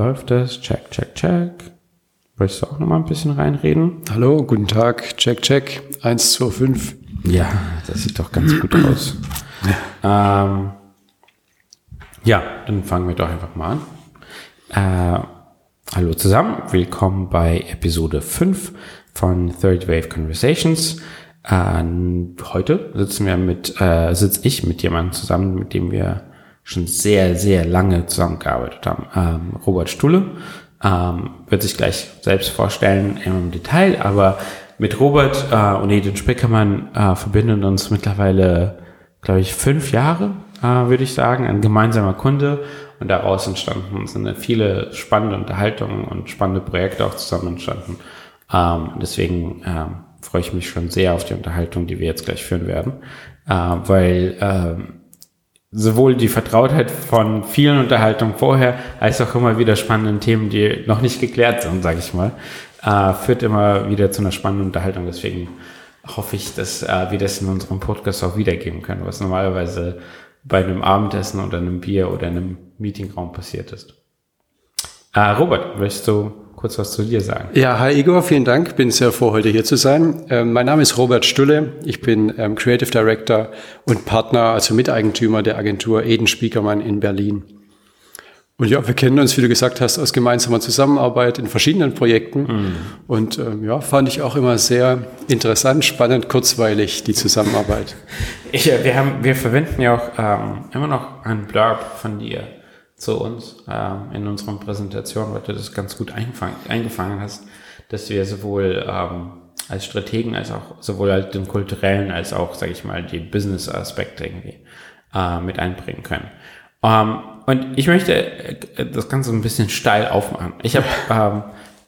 Läuft das? Check, check, check. Wolltest du auch noch mal ein bisschen reinreden? Hallo, guten Tag. Check, check. 1, 2, 5. Ja, das sieht doch ganz gut aus. Ähm, ja, dann fangen wir doch einfach mal an. Äh, hallo zusammen, willkommen bei Episode 5 von Third Wave Conversations. Äh, heute sitzen wir mit, äh, sitze ich mit jemandem zusammen, mit dem wir schon sehr, sehr lange zusammengearbeitet haben. Ähm, Robert Stulle ähm, wird sich gleich selbst vorstellen im Detail, aber mit Robert äh, und Edith Spickermann äh, verbinden uns mittlerweile, glaube ich, fünf Jahre, äh, würde ich sagen, ein gemeinsamer Kunde. Und daraus entstanden sind viele spannende Unterhaltungen und spannende Projekte auch zusammen entstanden. Ähm, deswegen ähm, freue ich mich schon sehr auf die Unterhaltung, die wir jetzt gleich führen werden, äh, weil ähm, sowohl die Vertrautheit von vielen Unterhaltungen vorher, als auch immer wieder spannenden Themen, die noch nicht geklärt sind, sage ich mal, äh, führt immer wieder zu einer spannenden Unterhaltung. Deswegen hoffe ich, dass äh, wir das in unserem Podcast auch wiedergeben können, was normalerweise bei einem Abendessen oder einem Bier oder einem Meetingraum passiert ist. Äh, Robert, möchtest du kurz was zu dir sagen. Ja, hi Igor, vielen Dank. Bin sehr froh, heute hier zu sein. Ähm, mein Name ist Robert Stulle. Ich bin ähm, Creative Director und Partner, also Miteigentümer der Agentur Eden Spiekermann in Berlin. Und ja, wir kennen uns, wie du gesagt hast, aus gemeinsamer Zusammenarbeit in verschiedenen Projekten. Mhm. Und ähm, ja, fand ich auch immer sehr interessant, spannend, kurzweilig, die Zusammenarbeit. Ich, äh, wir, haben, wir verwenden ja auch ähm, immer noch einen Blurb von dir zu uns äh, in unseren Präsentationen, weil du das ganz gut eingefangen hast, dass wir sowohl ähm, als Strategen als auch sowohl halt den kulturellen als auch, sage ich mal, die Business-Aspekte irgendwie äh, mit einbringen können. Ähm, und ich möchte äh, das Ganze ein bisschen steil aufmachen. Ich habe ähm,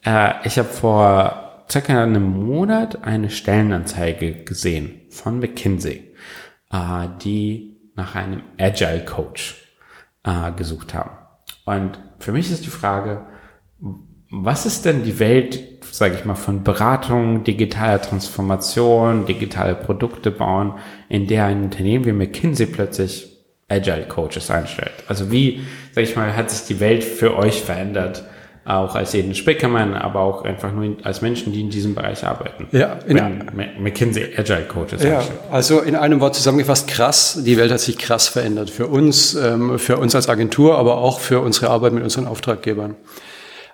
äh, ich habe vor circa einem Monat eine Stellenanzeige gesehen von McKinsey, äh, die nach einem Agile Coach äh, gesucht haben. Und für mich ist die Frage, was ist denn die Welt, sage ich mal, von Beratung, digitaler Transformation, digitale Produkte bauen, in der ein Unternehmen wie McKinsey plötzlich Agile Coaches einstellt? Also wie, sage ich mal, hat sich die Welt für euch verändert? Auch als jeden Speckermann, aber auch einfach nur als Menschen, die in diesem Bereich arbeiten. Ja, in McKinsey Agile Coaches. Ja, also in einem Wort zusammengefasst, krass. Die Welt hat sich krass verändert. Für uns, ähm, für uns als Agentur, aber auch für unsere Arbeit mit unseren Auftraggebern.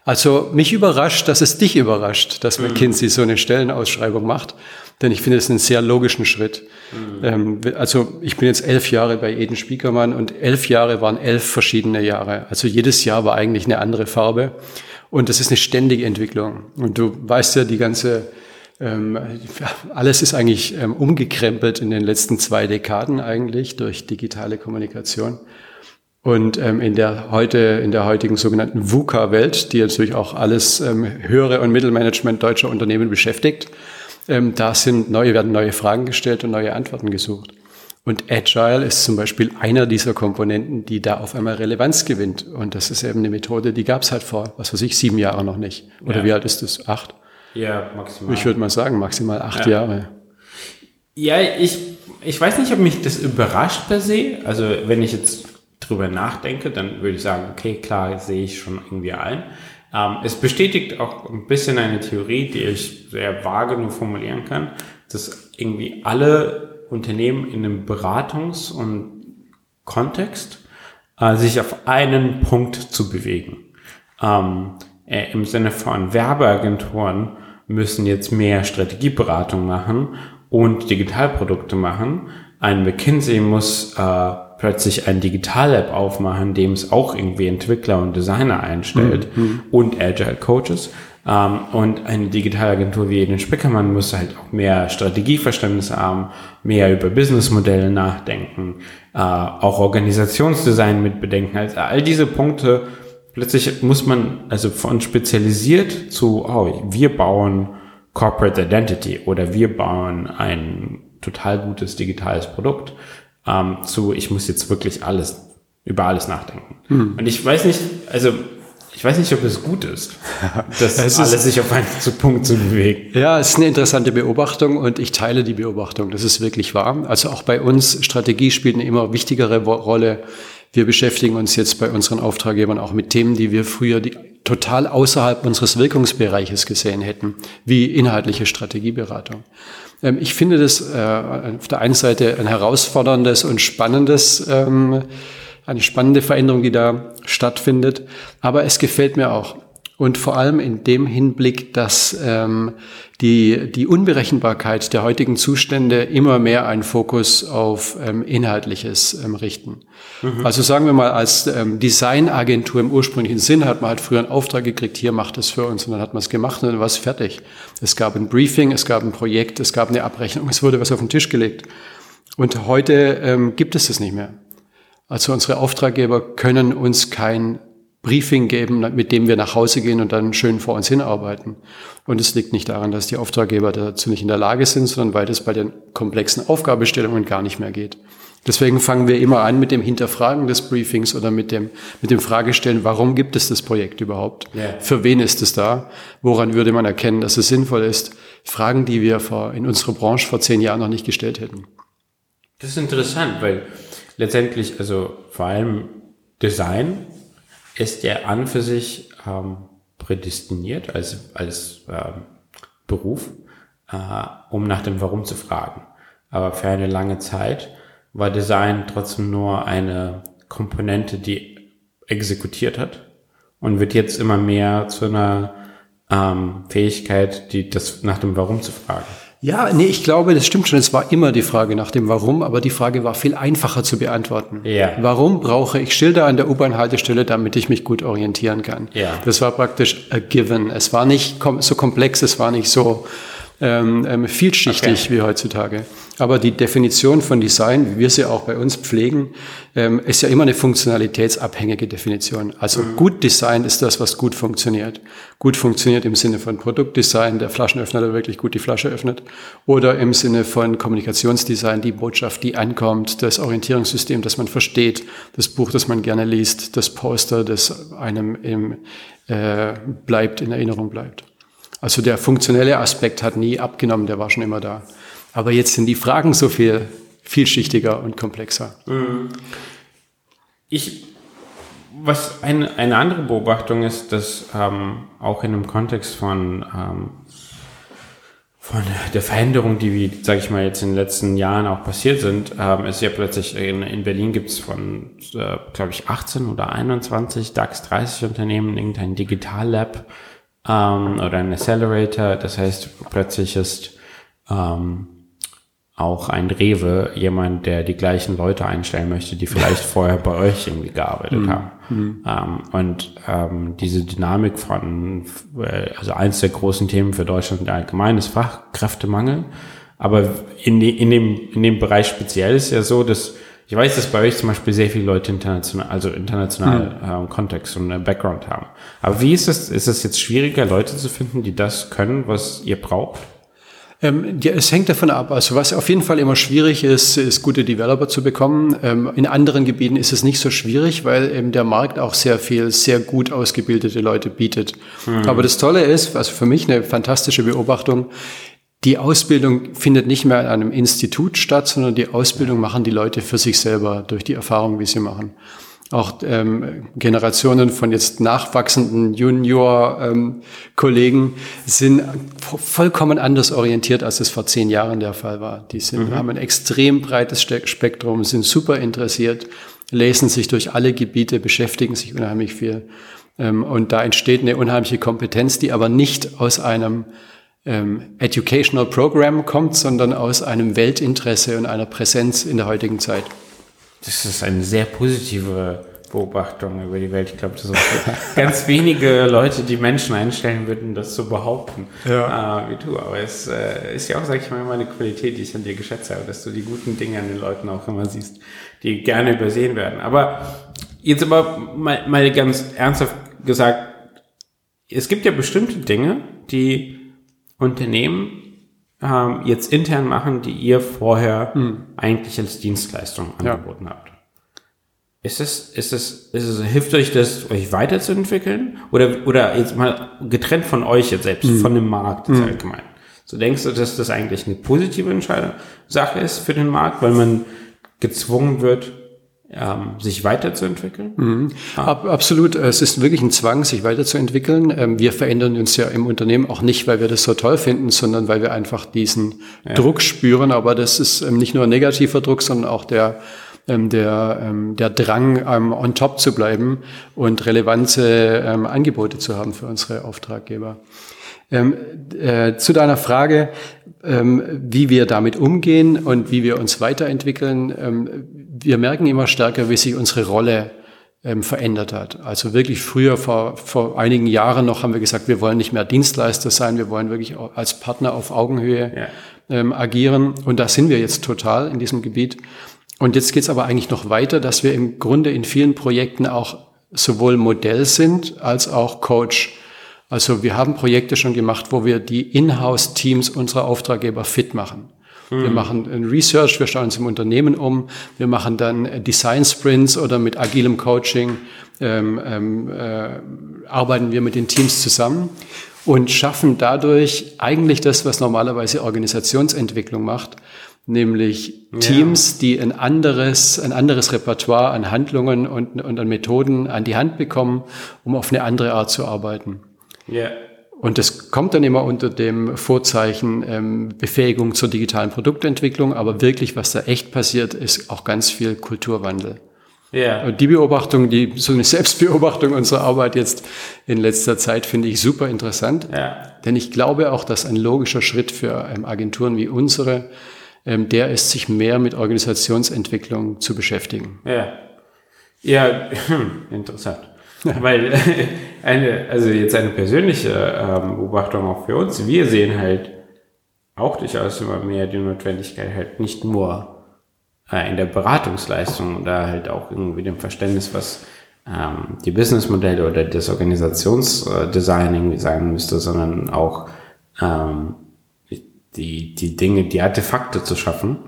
Also mich überrascht, dass es dich überrascht, dass mhm. McKinsey so eine Stellenausschreibung macht, denn ich finde es einen sehr logischen Schritt. Mhm. Ähm, also ich bin jetzt elf Jahre bei Eden Spiekermann und elf Jahre waren elf verschiedene Jahre. Also jedes Jahr war eigentlich eine andere Farbe und das ist eine ständige Entwicklung. Und du weißt ja, die ganze ähm, alles ist eigentlich ähm, umgekrempelt in den letzten zwei Dekaden eigentlich durch digitale Kommunikation. Und ähm, in der heute, in der heutigen sogenannten VUCA-Welt, die natürlich auch alles ähm, höhere und Mittelmanagement deutscher Unternehmen beschäftigt, ähm, da sind neue, werden neue Fragen gestellt und neue Antworten gesucht. Und Agile ist zum Beispiel einer dieser Komponenten, die da auf einmal Relevanz gewinnt. Und das ist eben eine Methode, die gab es halt vor, was weiß ich, sieben Jahre noch nicht. Oder ja. wie alt ist das? Acht? Ja, maximal. Ich würde mal sagen, maximal acht ja. Jahre. Ja, ich, ich weiß nicht, ob mich das überrascht per se. Also wenn ich jetzt drüber nachdenke, dann würde ich sagen, okay, klar, sehe ich schon irgendwie ein. Ähm, es bestätigt auch ein bisschen eine Theorie, die ich sehr vage nur formulieren kann, dass irgendwie alle Unternehmen in einem Beratungs- und Kontext äh, sich auf einen Punkt zu bewegen. Ähm, äh, Im Sinne von Werbeagenturen müssen jetzt mehr Strategieberatung machen und Digitalprodukte machen. Ein McKinsey muss äh, plötzlich ein Digital-App aufmachen, dem es auch irgendwie Entwickler und Designer einstellt mhm. und Agile Coaches. Ähm, und eine Digitalagentur wie den Speckermann muss halt auch mehr Strategieverständnis haben, mehr über Businessmodelle nachdenken, äh, auch Organisationsdesign mitbedenken. Also all diese Punkte, plötzlich muss man also von spezialisiert zu, oh, wir bauen Corporate Identity oder wir bauen ein total gutes digitales Produkt ähm, zu, ich muss jetzt wirklich alles, über alles nachdenken. Hm. Und ich weiß nicht, also ich weiß nicht, ob es gut ist, dass es alles sich auf einen Punkt zu bewegen. Ja, es ist eine interessante Beobachtung und ich teile die Beobachtung. Das ist wirklich wahr. Also auch bei uns, Strategie spielt eine immer wichtigere Rolle. Wir beschäftigen uns jetzt bei unseren Auftraggebern auch mit Themen, die wir früher die total außerhalb unseres Wirkungsbereiches gesehen hätten, wie inhaltliche Strategieberatung. Ähm, ich finde das äh, auf der einen Seite ein herausforderndes und spannendes, ähm, eine spannende Veränderung, die da stattfindet, aber es gefällt mir auch. Und vor allem in dem Hinblick, dass ähm, die, die Unberechenbarkeit der heutigen Zustände immer mehr einen Fokus auf ähm, Inhaltliches ähm, richten. Mhm. Also sagen wir mal, als ähm, Designagentur im ursprünglichen Sinn hat man halt früher einen Auftrag gekriegt, hier macht es für uns und dann hat man es gemacht und dann war es fertig. Es gab ein Briefing, es gab ein Projekt, es gab eine Abrechnung, es wurde was auf den Tisch gelegt. Und heute ähm, gibt es das nicht mehr. Also unsere Auftraggeber können uns kein Briefing geben, mit dem wir nach Hause gehen und dann schön vor uns hinarbeiten. Und es liegt nicht daran, dass die Auftraggeber dazu nicht in der Lage sind, sondern weil das bei den komplexen Aufgabestellungen gar nicht mehr geht. Deswegen fangen wir immer an mit dem Hinterfragen des Briefings oder mit dem, mit dem Fragestellen, warum gibt es das Projekt überhaupt? Yeah. Für wen ist es da? Woran würde man erkennen, dass es sinnvoll ist? Fragen, die wir vor, in unserer Branche vor zehn Jahren noch nicht gestellt hätten. Das ist interessant, weil letztendlich, also vor allem Design ist ja an für sich ähm, prädestiniert als, als ähm, Beruf, äh, um nach dem Warum zu fragen. Aber für eine lange Zeit war Design trotzdem nur eine Komponente, die exekutiert hat und wird jetzt immer mehr zu einer ähm, Fähigkeit, die das nach dem Warum zu fragen. Ja, nee, ich glaube, das stimmt schon. Es war immer die Frage nach dem Warum, aber die Frage war viel einfacher zu beantworten. Ja. Warum brauche ich Schilder an der U-Bahn-Haltestelle, damit ich mich gut orientieren kann? Ja. Das war praktisch a given. Es war nicht so komplex, es war nicht so ähm, ähm, vielschichtig okay. wie heutzutage. Aber die Definition von Design, wie wir sie auch bei uns pflegen, ähm, ist ja immer eine funktionalitätsabhängige Definition. Also mhm. gut Design ist das, was gut funktioniert. Gut funktioniert im Sinne von Produktdesign, der Flaschenöffner, der wirklich gut die Flasche öffnet, oder im Sinne von Kommunikationsdesign, die Botschaft, die ankommt, das Orientierungssystem, das man versteht, das Buch, das man gerne liest, das Poster, das einem im, äh, bleibt, in Erinnerung bleibt. Also der funktionelle Aspekt hat nie abgenommen, der war schon immer da. Aber jetzt sind die Fragen so viel vielschichtiger und komplexer. Mhm. Ich, was eine, eine andere Beobachtung ist, dass ähm, auch in dem Kontext von, ähm, von der Veränderung, die wie, sage ich mal, jetzt in den letzten Jahren auch passiert sind, ähm, ist ja plötzlich, in, in Berlin gibt es von, äh, glaube ich, 18 oder 21 DAX 30 Unternehmen irgendein Digital-Lab, ähm, oder ein Accelerator. Das heißt, plötzlich ist ähm, auch ein Rewe jemand, der die gleichen Leute einstellen möchte, die vielleicht vorher bei euch irgendwie gearbeitet mhm. haben. Mhm. Ähm, und ähm, diese Dynamik von, äh, also eins der großen Themen für Deutschland allgemein ist Fachkräftemangel. Aber in, in, dem, in dem Bereich speziell ist ja so, dass ich weiß, dass bei euch zum Beispiel sehr viele Leute international, also international mhm. ähm, Kontext und äh, Background haben. Aber wie ist es, ist es jetzt schwieriger, Leute zu finden, die das können, was ihr braucht? Ähm, ja, es hängt davon ab. Also was auf jeden Fall immer schwierig ist, ist gute Developer zu bekommen. Ähm, in anderen Gebieten ist es nicht so schwierig, weil eben der Markt auch sehr viel, sehr gut ausgebildete Leute bietet. Mhm. Aber das Tolle ist, also für mich eine fantastische Beobachtung, die Ausbildung findet nicht mehr an einem Institut statt, sondern die Ausbildung machen die Leute für sich selber durch die Erfahrung, wie sie machen. Auch ähm, Generationen von jetzt nachwachsenden Junior-Kollegen ähm, sind vollkommen anders orientiert, als es vor zehn Jahren der Fall war. Die sind, mhm. haben ein extrem breites Spektrum, sind super interessiert, lesen sich durch alle Gebiete, beschäftigen sich unheimlich viel. Ähm, und da entsteht eine unheimliche Kompetenz, die aber nicht aus einem ähm, Educational Program kommt, sondern aus einem Weltinteresse und einer Präsenz in der heutigen Zeit. Das ist eine sehr positive Beobachtung über die Welt. Ich glaube, das sind ganz wenige Leute, die Menschen einstellen würden, das zu behaupten, ja. äh, wie du. Aber es äh, ist ja auch, sag ich mal, immer eine Qualität, die ich an dir geschätzt habe, dass du die guten Dinge an den Leuten auch immer siehst, die gerne übersehen werden. Aber jetzt aber mal, mal ganz ernsthaft gesagt, es gibt ja bestimmte Dinge, die Unternehmen ähm, jetzt intern machen, die ihr vorher mhm. eigentlich als Dienstleistung angeboten ja. habt. Ist es, ist es, ist es, hilft euch das, euch weiterzuentwickeln? Oder, oder jetzt mal getrennt von euch jetzt selbst, mhm. von dem Markt mhm. allgemein. So denkst du, dass das eigentlich eine positive Entscheidung, Sache ist für den Markt, weil man gezwungen wird, ähm, sich weiterzuentwickeln? Mhm. Ab, absolut. Es ist wirklich ein Zwang, sich weiterzuentwickeln. Ähm, wir verändern uns ja im Unternehmen auch nicht, weil wir das so toll finden, sondern weil wir einfach diesen ja. Druck spüren. Aber das ist ähm, nicht nur ein negativer Druck, sondern auch der ähm, der, ähm, der Drang, ähm, on top zu bleiben und relevante Angebote zu haben für unsere Auftraggeber. Ähm, äh, zu deiner Frage, ähm, wie wir damit umgehen und wie wir uns weiterentwickeln. Ähm, wir merken immer stärker, wie sich unsere Rolle ähm, verändert hat. Also wirklich früher, vor, vor einigen Jahren noch, haben wir gesagt, wir wollen nicht mehr Dienstleister sein, wir wollen wirklich als Partner auf Augenhöhe ja. ähm, agieren. Und da sind wir jetzt total in diesem Gebiet. Und jetzt geht es aber eigentlich noch weiter, dass wir im Grunde in vielen Projekten auch sowohl Modell sind als auch Coach. Also wir haben Projekte schon gemacht, wo wir die Inhouse-Teams unserer Auftraggeber fit machen. Mhm. Wir machen Research, wir schauen uns im Unternehmen um, wir machen dann Design Sprints oder mit agilem Coaching ähm, ähm, äh, arbeiten wir mit den Teams zusammen und schaffen dadurch eigentlich das, was normalerweise Organisationsentwicklung macht, nämlich ja. Teams, die ein anderes, ein anderes Repertoire an Handlungen und, und an Methoden an die Hand bekommen, um auf eine andere Art zu arbeiten. Ja. Und das kommt dann immer unter dem Vorzeichen ähm, Befähigung zur digitalen Produktentwicklung, aber wirklich, was da echt passiert, ist auch ganz viel Kulturwandel. Ja. Und die Beobachtung, die so eine Selbstbeobachtung unserer Arbeit jetzt in letzter Zeit finde ich super interessant. Ja. Denn ich glaube auch, dass ein logischer Schritt für ähm, Agenturen wie unsere ähm, der ist, sich mehr mit Organisationsentwicklung zu beschäftigen. Ja, ja interessant. Weil eine, also jetzt eine persönliche ähm, Beobachtung auch für uns, wir sehen halt auch durchaus immer mehr die Notwendigkeit halt nicht nur äh, in der Beratungsleistung oder halt auch irgendwie dem Verständnis, was ähm, die Businessmodelle oder das Organisationsdesign irgendwie sein müsste, sondern auch ähm, die, die Dinge, die Artefakte zu schaffen,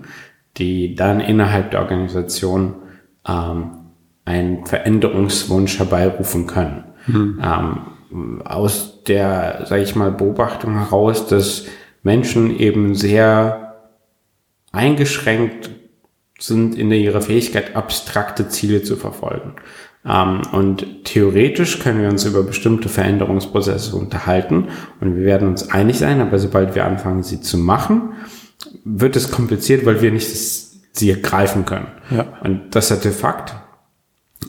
die dann innerhalb der Organisation ähm, einen Veränderungswunsch herbeirufen können. Mhm. Ähm, aus der, sage ich mal, Beobachtung heraus, dass Menschen eben sehr eingeschränkt sind in ihrer Fähigkeit, abstrakte Ziele zu verfolgen. Ähm, und theoretisch können wir uns über bestimmte Veränderungsprozesse unterhalten und wir werden uns einig sein, aber sobald wir anfangen, sie zu machen, wird es kompliziert, weil wir nicht sie greifen können. Ja. Und das Artefakt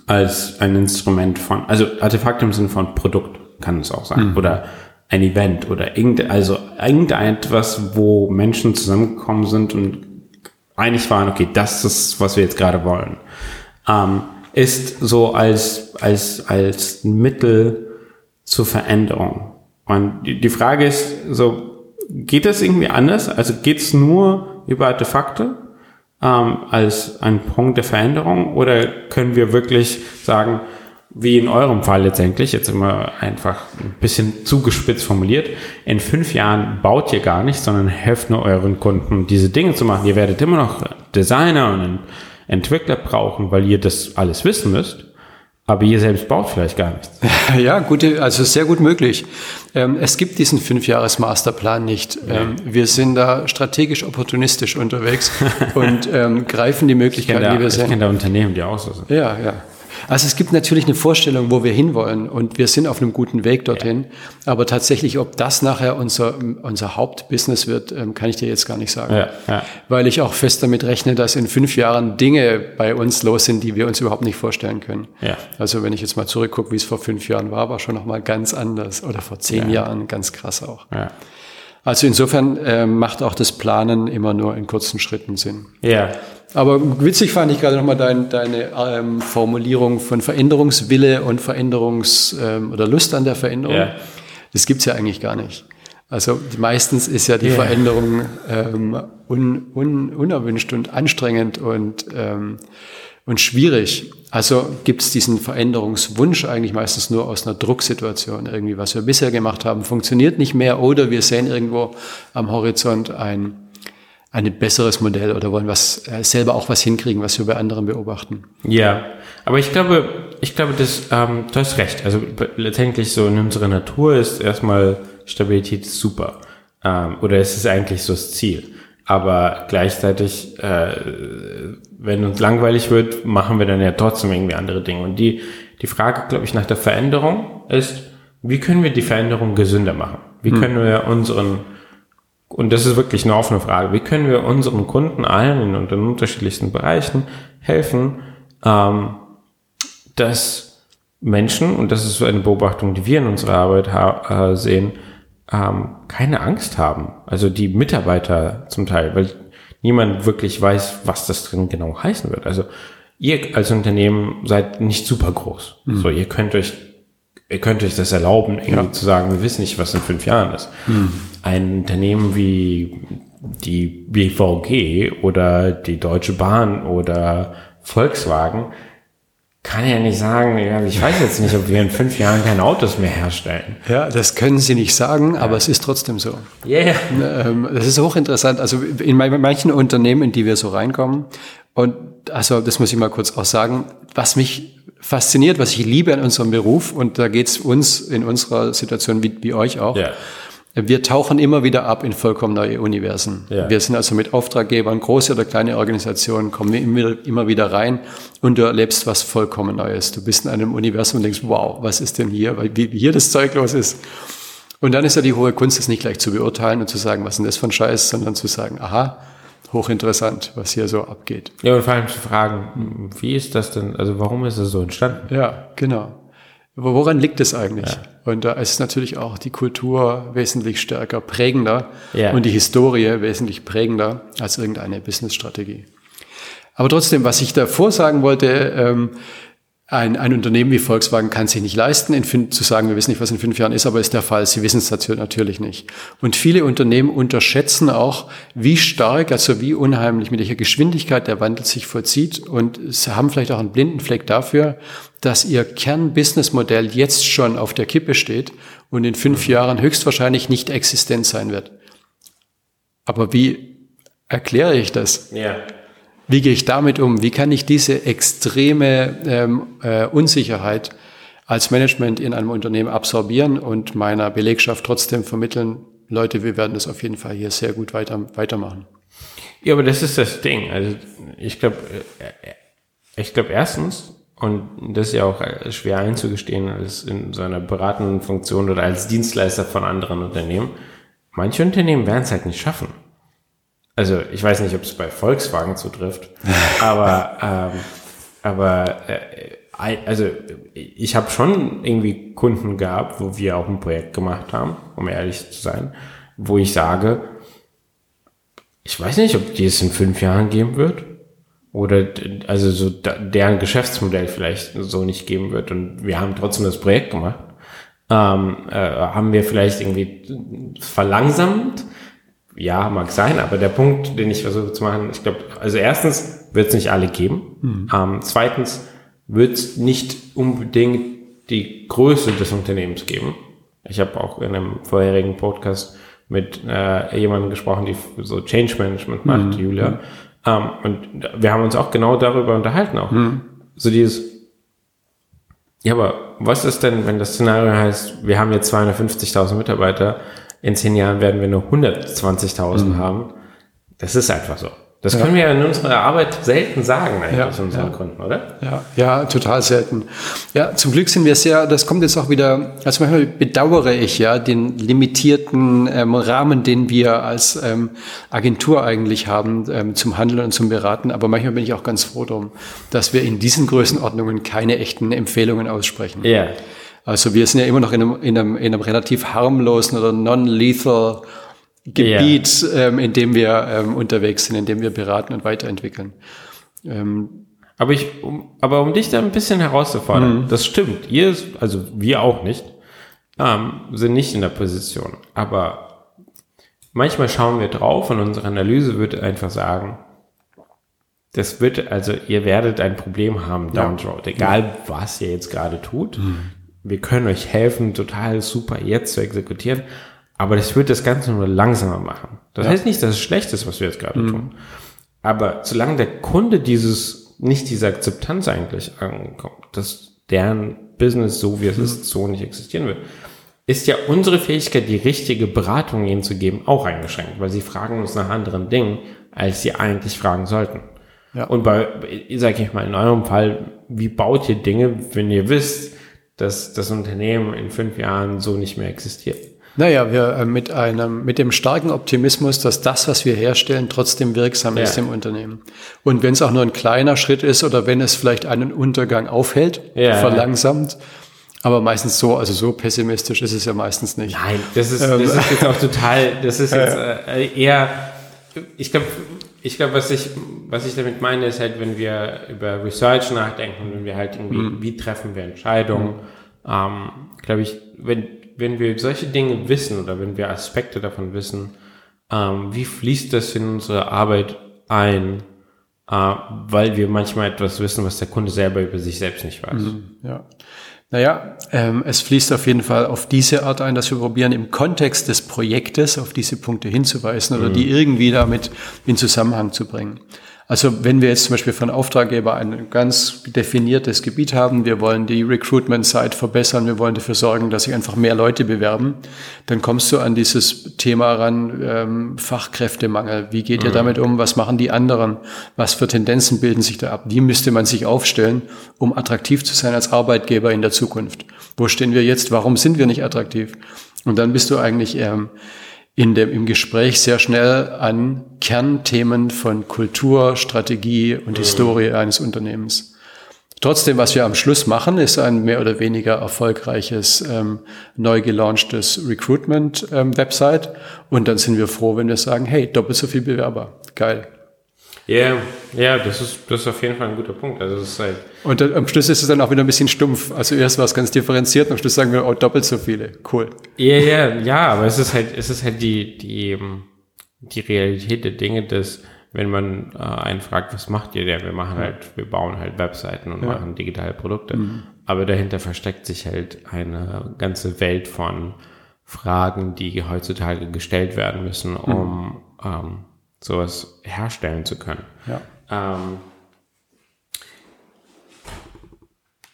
als ein Instrument von, also Artefakt im Sinne von Produkt kann es auch sein, mhm. oder ein Event oder irgend, also irgendetwas, wo Menschen zusammengekommen sind und einig waren, okay, das ist, was wir jetzt gerade wollen. Ähm, ist so als, als, als Mittel zur Veränderung. Und die Frage ist so, geht das irgendwie anders? Also geht es nur über Artefakte ähm, als ein Punkt der Veränderung oder können wir wirklich sagen, wie in eurem Fall letztendlich, jetzt immer einfach ein bisschen zugespitzt formuliert, in fünf Jahren baut ihr gar nicht, sondern helft nur euren Kunden, diese Dinge zu machen. Ihr werdet immer noch Designer und Entwickler brauchen, weil ihr das alles wissen müsst. Aber ihr selbst baut vielleicht gar nichts. Ja, gute, also sehr gut möglich. Ähm, es gibt diesen Fünfjahres-Masterplan nicht. Ähm, wir sind da strategisch opportunistisch unterwegs und ähm, greifen die Möglichkeiten, die wir sehen. Ich kenne da Unternehmen, die auch so sind. Ja, ja. Also es gibt natürlich eine Vorstellung, wo wir hinwollen und wir sind auf einem guten Weg dorthin. Ja. Aber tatsächlich, ob das nachher unser, unser Hauptbusiness wird, ähm, kann ich dir jetzt gar nicht sagen. Ja, ja. Weil ich auch fest damit rechne, dass in fünf Jahren Dinge bei uns los sind, die wir uns überhaupt nicht vorstellen können. Also wenn ich jetzt mal zurückgucke, wie es vor fünf Jahren war, war schon nochmal ganz anders. Oder vor zehn Jahren ganz krass auch. Also insofern äh, macht auch das Planen immer nur in kurzen Schritten Sinn. Ja. Aber witzig fand ich gerade nochmal dein, deine ähm, Formulierung von Veränderungswille und Veränderungs- ähm, oder Lust an der Veränderung. Ja. Das gibt's ja eigentlich gar nicht. Also meistens ist ja die yeah. Veränderung ähm, un, un, unerwünscht und anstrengend und, ähm, und schwierig. Also gibt's diesen Veränderungswunsch eigentlich meistens nur aus einer Drucksituation. Irgendwie, was wir bisher gemacht haben, funktioniert nicht mehr oder wir sehen irgendwo am Horizont ein ein besseres Modell oder wollen was äh, selber auch was hinkriegen, was wir bei anderen beobachten. Ja, aber ich glaube, ich glaube, das, ähm, du hast recht. Also letztendlich so in unserer Natur ist erstmal Stabilität super. Ähm, oder es ist eigentlich so das Ziel. aber gleichzeitig, äh, wenn uns langweilig wird, machen wir dann ja trotzdem irgendwie andere Dinge. Und die, die Frage, glaube ich, nach der Veränderung ist, wie können wir die Veränderung gesünder machen? Wie können wir unseren, und das ist wirklich eine offene Frage, wie können wir unseren Kunden allen in den unterschiedlichsten Bereichen helfen, ähm, dass Menschen, und das ist so eine Beobachtung, die wir in unserer Arbeit äh, sehen, ähm, keine Angst haben. Also die Mitarbeiter zum Teil, weil niemand wirklich weiß, was das drin genau heißen wird. Also ihr als Unternehmen seid nicht super groß. So, ihr könnt euch, ihr könnt euch das erlauben, irgendwie zu sagen, wir wissen nicht, was in fünf Jahren ist. Ein Unternehmen wie die BVG oder die Deutsche Bahn oder Volkswagen kann ja nicht sagen, ja, ich weiß jetzt nicht, ob wir in fünf Jahren keine Autos mehr herstellen. Ja, das können Sie nicht sagen, aber es ist trotzdem so. Yeah. Ähm, Das ist hochinteressant. Also in ma- manchen Unternehmen, in die wir so reinkommen, und also das muss ich mal kurz auch sagen, was mich fasziniert, was ich liebe an unserem Beruf, und da geht's uns in unserer Situation wie, wie euch auch, Ja. wir tauchen immer wieder ab in vollkommen neue Universen. Ja. Wir sind also mit Auftraggebern, große oder kleine Organisationen, kommen wir immer, immer wieder rein und du erlebst was vollkommen Neues. Du bist in einem Universum und denkst, wow, was ist denn hier, wie, hier das Zeug los ist. Und dann ist ja die hohe Kunst, es nicht gleich zu beurteilen und zu sagen, was ist denn das für ein Scheiß, sondern zu sagen, aha, hochinteressant, was hier so abgeht. Ja, und vor allem zu fragen, wie ist das denn, also warum ist es so entstanden? Ja, genau. Aber woran liegt es eigentlich? Und da ist natürlich auch die Kultur wesentlich stärker prägender Ja. und die Historie wesentlich prägender als irgendeine Businessstrategie. Aber trotzdem, was ich davor sagen wollte, ähm, ein, ein Unternehmen wie Volkswagen kann sich nicht leisten, in fün- zu sagen, wir wissen nicht, was in fünf Jahren ist, aber ist der Fall. Sie wissen es natürlich nicht. Und viele Unternehmen unterschätzen auch, wie stark, also wie unheimlich, mit welcher Geschwindigkeit der Wandel sich vollzieht. Und sie haben vielleicht auch einen blinden Fleck dafür, dass ihr Kern-Business-Modell jetzt schon auf der Kippe steht und in fünf Jahren höchstwahrscheinlich nicht existent sein wird. Aber wie erkläre ich das? Ja. Wie gehe ich damit um? Wie kann ich diese extreme ähm, äh, Unsicherheit als Management in einem Unternehmen absorbieren und meiner Belegschaft trotzdem vermitteln, Leute, wir werden das auf jeden Fall hier sehr gut weiter, weitermachen. Ja, aber das ist das Ding. Also ich glaube, ich glaube erstens, und das ist ja auch äh, schwer einzugestehen, als in so einer beratenden Funktion oder als Dienstleister von anderen Unternehmen, manche Unternehmen werden es halt nicht schaffen. Also ich weiß nicht, ob es bei Volkswagen zutrifft, aber ähm, aber äh, also ich habe schon irgendwie Kunden gehabt, wo wir auch ein Projekt gemacht haben, um ehrlich zu sein, wo ich sage, ich weiß nicht, ob die es in fünf Jahren geben wird. Oder also so deren Geschäftsmodell vielleicht so nicht geben wird. Und wir haben trotzdem das Projekt gemacht. Ähm, äh, haben wir vielleicht irgendwie verlangsamt? Ja, mag sein, aber der Punkt, den ich versuche zu machen, ich glaube, also erstens wird es nicht alle geben. Ähm, zweitens wird es nicht unbedingt die Größe des Unternehmens geben. Ich habe auch in einem vorherigen Podcast mit äh, jemandem gesprochen, die so Change Management macht, Julia. Ähm, und wir haben uns auch genau darüber unterhalten auch. So dieses, ja, aber was ist denn, wenn das Szenario heißt, wir haben jetzt 250.000 Mitarbeiter, in zehn Jahren werden wir nur 120.000 haben? Das ist einfach so. Das können wir in unserer Arbeit selten sagen eigentlich Ja, unseren ja. Kunden, oder? Ja, ja, total selten. Ja, zum Glück sind wir sehr, das kommt jetzt auch wieder, also manchmal bedauere ich ja den limitierten ähm, Rahmen, den wir als ähm, Agentur eigentlich haben ähm, zum Handeln und zum Beraten, aber manchmal bin ich auch ganz froh drum, dass wir in diesen Größenordnungen keine echten Empfehlungen aussprechen. Ja. Also wir sind ja immer noch in einem, in einem, in einem relativ harmlosen oder non-lethal Gebiet, ähm, in dem wir ähm, unterwegs sind, in dem wir beraten und weiterentwickeln. Ähm, Aber ich, um, aber um dich da ein bisschen herauszufordern, das stimmt. Ihr, also wir auch nicht, ähm, sind nicht in der Position. Aber manchmal schauen wir drauf und unsere Analyse wird einfach sagen, das wird, also ihr werdet ein Problem haben down the road, egal was ihr jetzt gerade tut. Wir können euch helfen, total super jetzt zu exekutieren, aber das wird das Ganze nur langsamer machen. Das heißt nicht, dass es schlecht ist, was wir jetzt gerade tun. Aber solange der Kunde dieses, nicht diese Akzeptanz eigentlich ankommt, dass deren Business so wie es ist, so nicht existieren wird, ist ja unsere Fähigkeit, die richtige Beratung ihnen zu geben, auch eingeschränkt, weil sie fragen uns nach anderen Dingen, als sie eigentlich fragen sollten. Ja. Und bei, sag ich mal, in eurem Fall, wie baut ihr Dinge, wenn ihr wisst, dass das Unternehmen in fünf Jahren so nicht mehr existiert? Naja, wir äh, mit einem, mit dem starken Optimismus, dass das, was wir herstellen, trotzdem wirksam ja. ist im Unternehmen. Und wenn es auch nur ein kleiner Schritt ist oder wenn es vielleicht einen Untergang aufhält, ja. verlangsamt, aber meistens so, also so pessimistisch ist es ja meistens nicht. Nein, das ist, das ist jetzt auch total, das ist jetzt äh, eher, ich glaube, ich glaube, was ich, was ich damit meine, ist halt, wenn wir über Research nachdenken, wenn wir halt irgendwie, mhm. wie treffen wir Entscheidungen, mhm. ähm, glaube ich, wenn, wenn wir solche Dinge wissen oder wenn wir Aspekte davon wissen, ähm, wie fließt das in unsere Arbeit ein, äh, weil wir manchmal etwas wissen, was der Kunde selber über sich selbst nicht weiß. Mhm, ja. Naja, ähm, es fließt auf jeden Fall auf diese Art ein, dass wir probieren, im Kontext des Projektes auf diese Punkte hinzuweisen oder mhm. die irgendwie damit in Zusammenhang zu bringen. Also wenn wir jetzt zum Beispiel von Auftraggeber ein ganz definiertes Gebiet haben, wir wollen die Recruitment-Site verbessern, wir wollen dafür sorgen, dass sich einfach mehr Leute bewerben, dann kommst du an dieses Thema ran, ähm, Fachkräftemangel. Wie geht mhm. ihr damit um? Was machen die anderen? Was für Tendenzen bilden sich da ab? Wie müsste man sich aufstellen, um attraktiv zu sein als Arbeitgeber in der Zukunft? Wo stehen wir jetzt? Warum sind wir nicht attraktiv? Und dann bist du eigentlich ähm, in dem, im Gespräch sehr schnell an Kernthemen von Kultur, Strategie und mhm. Historie eines Unternehmens. Trotzdem, was wir am Schluss machen, ist ein mehr oder weniger erfolgreiches, ähm, neu gelaunchtes Recruitment-Website. Ähm, und dann sind wir froh, wenn wir sagen, hey, doppelt so viel Bewerber. Geil. Ja, yeah, ja, das ist, das ist auf jeden Fall ein guter Punkt. Also es ist halt und dann, am Schluss ist es dann auch wieder ein bisschen stumpf. Also erst war es ganz differenziert und am Schluss sagen wir, oh, doppelt so viele. Cool. Ja, ja, ja, aber es ist halt, es ist halt die, die, die Realität der Dinge, dass wenn man äh, einen fragt, was macht ihr denn? Wir machen halt, wir bauen halt Webseiten und ja. machen digitale Produkte. Mhm. Aber dahinter versteckt sich halt eine ganze Welt von Fragen, die heutzutage gestellt werden müssen, um mhm. ähm, sowas herstellen zu können. Ja. Ähm,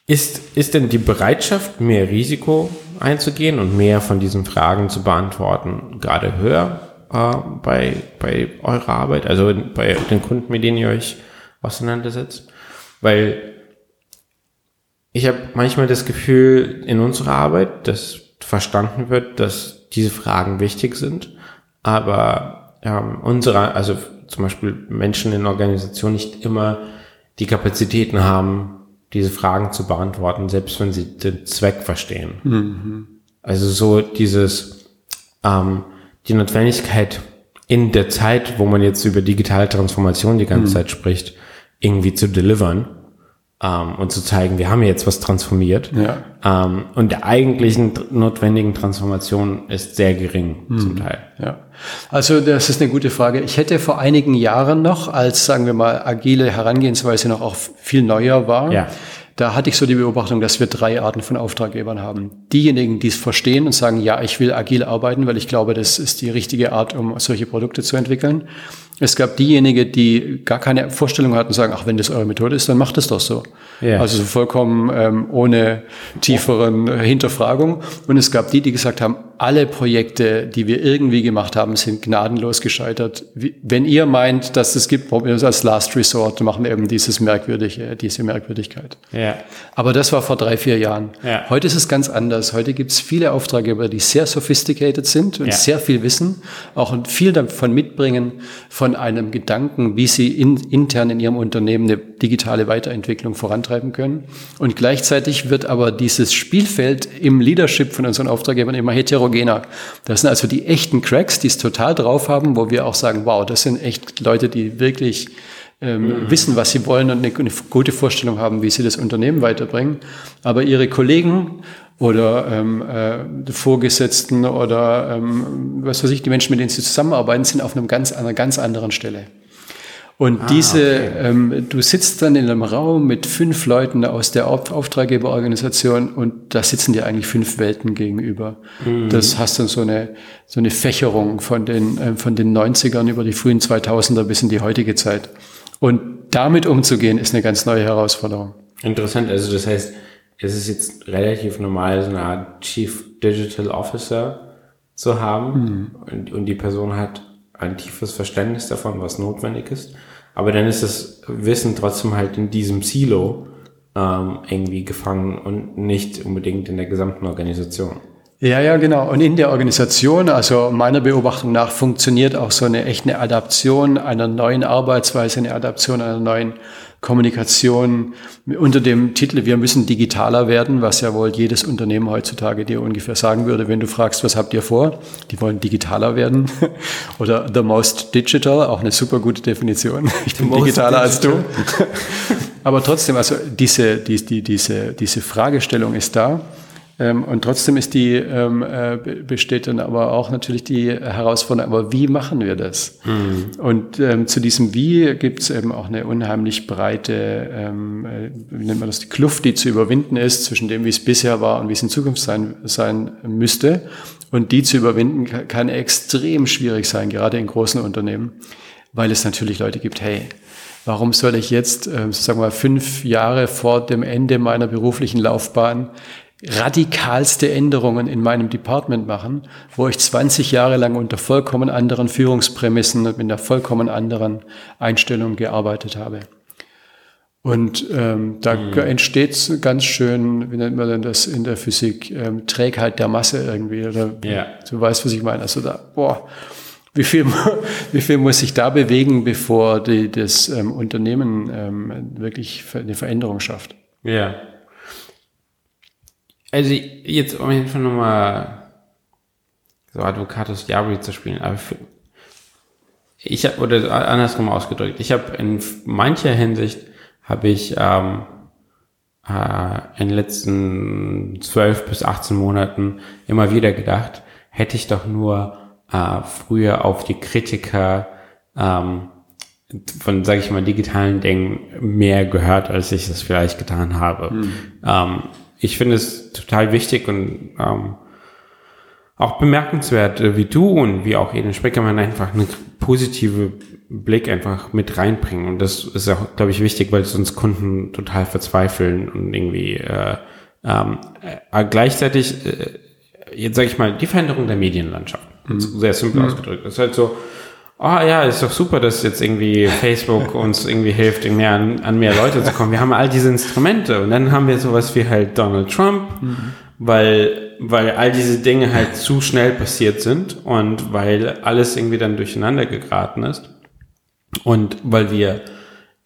ist, ist denn die Bereitschaft, mehr Risiko einzugehen und mehr von diesen Fragen zu beantworten, gerade höher äh, bei, bei eurer Arbeit, also bei den Kunden, mit denen ihr euch auseinandersetzt? Weil ich habe manchmal das Gefühl in unserer Arbeit, dass verstanden wird, dass diese Fragen wichtig sind, aber ähm, unsere, also zum Beispiel Menschen in Organisationen nicht immer die Kapazitäten haben, diese Fragen zu beantworten, selbst wenn sie den Zweck verstehen. Mhm. Also so dieses, ähm, die Notwendigkeit in der Zeit, wo man jetzt über digitale Transformation die ganze mhm. Zeit spricht, irgendwie zu delivern ähm, und zu zeigen, wir haben jetzt was transformiert. Ja. Ähm, und der eigentlichen notwendigen Transformation ist sehr gering mhm. zum Teil. Ja. Also das ist eine gute Frage. Ich hätte vor einigen Jahren noch, als sagen wir mal agile Herangehensweise noch auch viel neuer war, ja. Da hatte ich so die Beobachtung, dass wir drei Arten von Auftraggebern haben. Diejenigen, die es verstehen und sagen, ja, ich will agil arbeiten, weil ich glaube, das ist die richtige Art, um solche Produkte zu entwickeln. Es gab diejenigen, die gar keine Vorstellung hatten, sagen, ach, wenn das eure Methode ist, dann macht es doch so. Ja. Also vollkommen ähm, ohne tieferen Hinterfragung. Und es gab die, die gesagt haben, alle Projekte, die wir irgendwie gemacht haben, sind gnadenlos gescheitert. Wenn ihr meint, dass es gibt, probieren wir als Last Resort, machen wir eben dieses merkwürdige, diese Merkwürdigkeit. Ja. Aber das war vor drei, vier Jahren. Ja. Heute ist es ganz anders. Heute gibt es viele Auftraggeber, die sehr sophisticated sind und sehr viel wissen, auch viel davon mitbringen, von von einem Gedanken, wie sie in, intern in ihrem Unternehmen eine digitale Weiterentwicklung vorantreiben können. Und gleichzeitig wird aber dieses Spielfeld im Leadership von unseren Auftraggebern immer heterogener. Das sind also die echten Cracks, die es total drauf haben, wo wir auch sagen, wow, das sind echt Leute, die wirklich ähm, mhm. wissen, was sie wollen und eine, eine gute Vorstellung haben, wie sie das Unternehmen weiterbringen. Aber ihre Kollegen oder ähm, äh, Vorgesetzten oder ähm, was weiß ich, die Menschen, mit denen sie zusammenarbeiten, sind auf einem ganz, einer ganz anderen Stelle. Und ah, diese, okay. ähm, du sitzt dann in einem Raum mit fünf Leuten aus der Auftraggeberorganisation und da sitzen dir eigentlich fünf Welten gegenüber. Mhm. Das hast dann so eine, so eine Fächerung von den, äh, von den 90ern über die frühen 2000er bis in die heutige Zeit. Und damit umzugehen, ist eine ganz neue Herausforderung. Interessant. Also das heißt, es ist jetzt relativ normal, so eine Art Chief Digital Officer zu haben mhm. und, und die Person hat ein tiefes Verständnis davon, was notwendig ist. Aber dann ist das Wissen trotzdem halt in diesem Silo ähm, irgendwie gefangen und nicht unbedingt in der gesamten Organisation. Ja, ja, genau. Und in der Organisation, also meiner Beobachtung nach, funktioniert auch so eine echte Adaption einer neuen Arbeitsweise, eine Adaption einer neuen Kommunikation unter dem Titel Wir müssen digitaler werden, was ja wohl jedes Unternehmen heutzutage dir ungefähr sagen würde, wenn du fragst, was habt ihr vor? Die wollen digitaler werden. Oder the most digital, auch eine super gute Definition. Ich bin digitaler als du. Aber trotzdem, also diese, die, die, diese, diese Fragestellung ist da. Ähm, und trotzdem ist die, ähm, äh, besteht dann aber auch natürlich die Herausforderung, aber wie machen wir das? Mhm. Und ähm, zu diesem Wie gibt es eben auch eine unheimlich breite, ähm, äh, wie nennt man das, die Kluft, die zu überwinden ist zwischen dem, wie es bisher war und wie es in Zukunft sein, sein müsste. Und die zu überwinden kann, kann extrem schwierig sein, gerade in großen Unternehmen, weil es natürlich Leute gibt, hey, warum soll ich jetzt, äh, sagen wir mal, fünf Jahre vor dem Ende meiner beruflichen Laufbahn radikalste Änderungen in meinem Department machen, wo ich 20 Jahre lang unter vollkommen anderen Führungsprämissen und mit einer vollkommen anderen Einstellung gearbeitet habe. Und ähm, da mhm. entsteht ganz schön, wie nennt man denn das in der Physik, ähm, Trägheit der Masse irgendwie. Oder ja. Du weißt, was ich meine. Also da, boah, wie viel, wie viel muss sich da bewegen, bevor die, das ähm, Unternehmen ähm, wirklich eine Veränderung schafft? Ja. Also jetzt um einfach nochmal so Advocatus Diaboli zu spielen, aber für, ich habe, oder andersrum ausgedrückt, ich habe in mancher Hinsicht habe ich ähm, äh, in den letzten zwölf bis 18 Monaten immer wieder gedacht, hätte ich doch nur äh, früher auf die Kritiker ähm, von, sage ich mal, digitalen Dingen mehr gehört, als ich es vielleicht getan habe. Mhm. Ähm, ich finde es total wichtig und ähm, auch bemerkenswert, äh, wie du und wie auch Eden Spreckermann einfach eine positive Blick einfach mit reinbringen. Und das ist auch, glaube ich, wichtig, weil sonst Kunden total verzweifeln und irgendwie äh, ähm, äh, gleichzeitig, äh, jetzt sage ich mal, die Veränderung der Medienlandschaft. Mhm. Sehr simpel mhm. ausgedrückt. Das ist halt so, ah oh, ja, ist doch super, dass jetzt irgendwie Facebook uns irgendwie hilft, irgendwie an, an mehr Leute zu kommen. Wir haben all diese Instrumente und dann haben wir sowas wie halt Donald Trump, mhm. weil, weil all diese Dinge halt zu schnell passiert sind und weil alles irgendwie dann durcheinander geraten ist und weil wir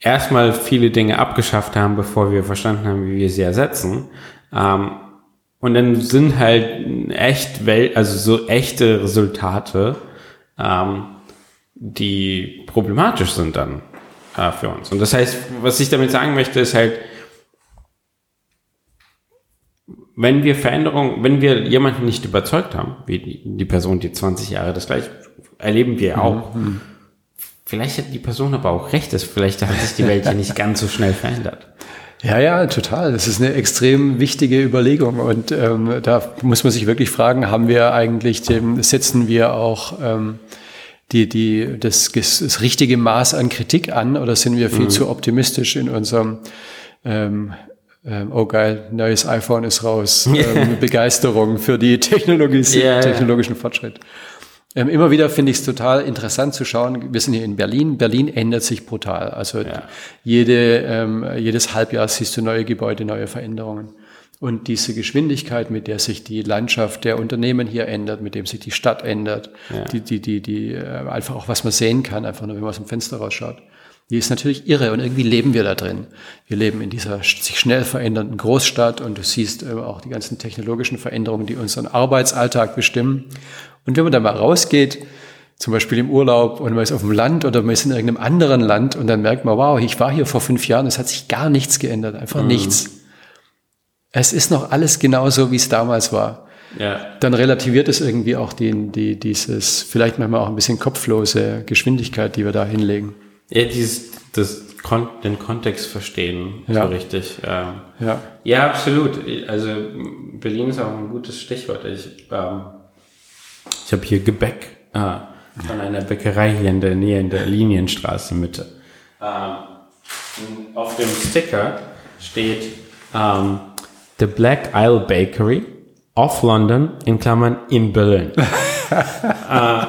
erstmal viele Dinge abgeschafft haben, bevor wir verstanden haben, wie wir sie ersetzen. Ähm, und dann sind halt echt Welt, also so echte Resultate, ähm, die problematisch sind dann äh, für uns. Und das heißt, was ich damit sagen möchte, ist halt, wenn wir Veränderungen, wenn wir jemanden nicht überzeugt haben, wie die, die Person, die 20 Jahre das gleiche, erleben wir auch. Mhm. Vielleicht hat die Person aber auch recht, dass vielleicht hat sich die Welt ja nicht ganz so schnell verändert. Ja, ja, total. Das ist eine extrem wichtige Überlegung. Und ähm, da muss man sich wirklich fragen, haben wir eigentlich dem, setzen wir auch ähm, die, die, das, das richtige Maß an Kritik an oder sind wir viel mhm. zu optimistisch in unserem ähm, ähm, oh geil, neues iPhone ist raus, ähm, Begeisterung für die Technologie, yeah, technologischen Fortschritt. Ähm, immer wieder finde ich es total interessant zu schauen. Wir sind hier in Berlin. Berlin ändert sich brutal. Also ja. jede, ähm, jedes Halbjahr siehst du neue Gebäude, neue Veränderungen. Und diese Geschwindigkeit, mit der sich die Landschaft der Unternehmen hier ändert, mit dem sich die Stadt ändert, ja. die, die, die, die, äh, einfach auch was man sehen kann, einfach nur wenn man aus dem Fenster rausschaut, die ist natürlich irre und irgendwie leben wir da drin. Wir leben in dieser sich schnell verändernden Großstadt und du siehst äh, auch die ganzen technologischen Veränderungen, die unseren Arbeitsalltag bestimmen. Und wenn man da mal rausgeht, zum Beispiel im Urlaub und man ist auf dem Land oder man ist in irgendeinem anderen Land und dann merkt man, wow, ich war hier vor fünf Jahren, es hat sich gar nichts geändert, einfach mhm. nichts es ist noch alles genauso, wie es damals war. Ja. Dann relativiert es irgendwie auch die, die, dieses, vielleicht manchmal auch ein bisschen kopflose Geschwindigkeit, die wir da hinlegen. Ja, dieses, das, den Kontext verstehen, ja. so richtig. Ähm, ja. ja, absolut. Also Berlin ist auch ein gutes Stichwort. Ich, ähm, ich habe hier Gebäck äh, von einer Bäckerei hier in der Nähe in der Linienstraße Mitte. Ähm, auf dem Sticker steht ähm, The Black Isle Bakery of London in Klammern in Berlin. äh,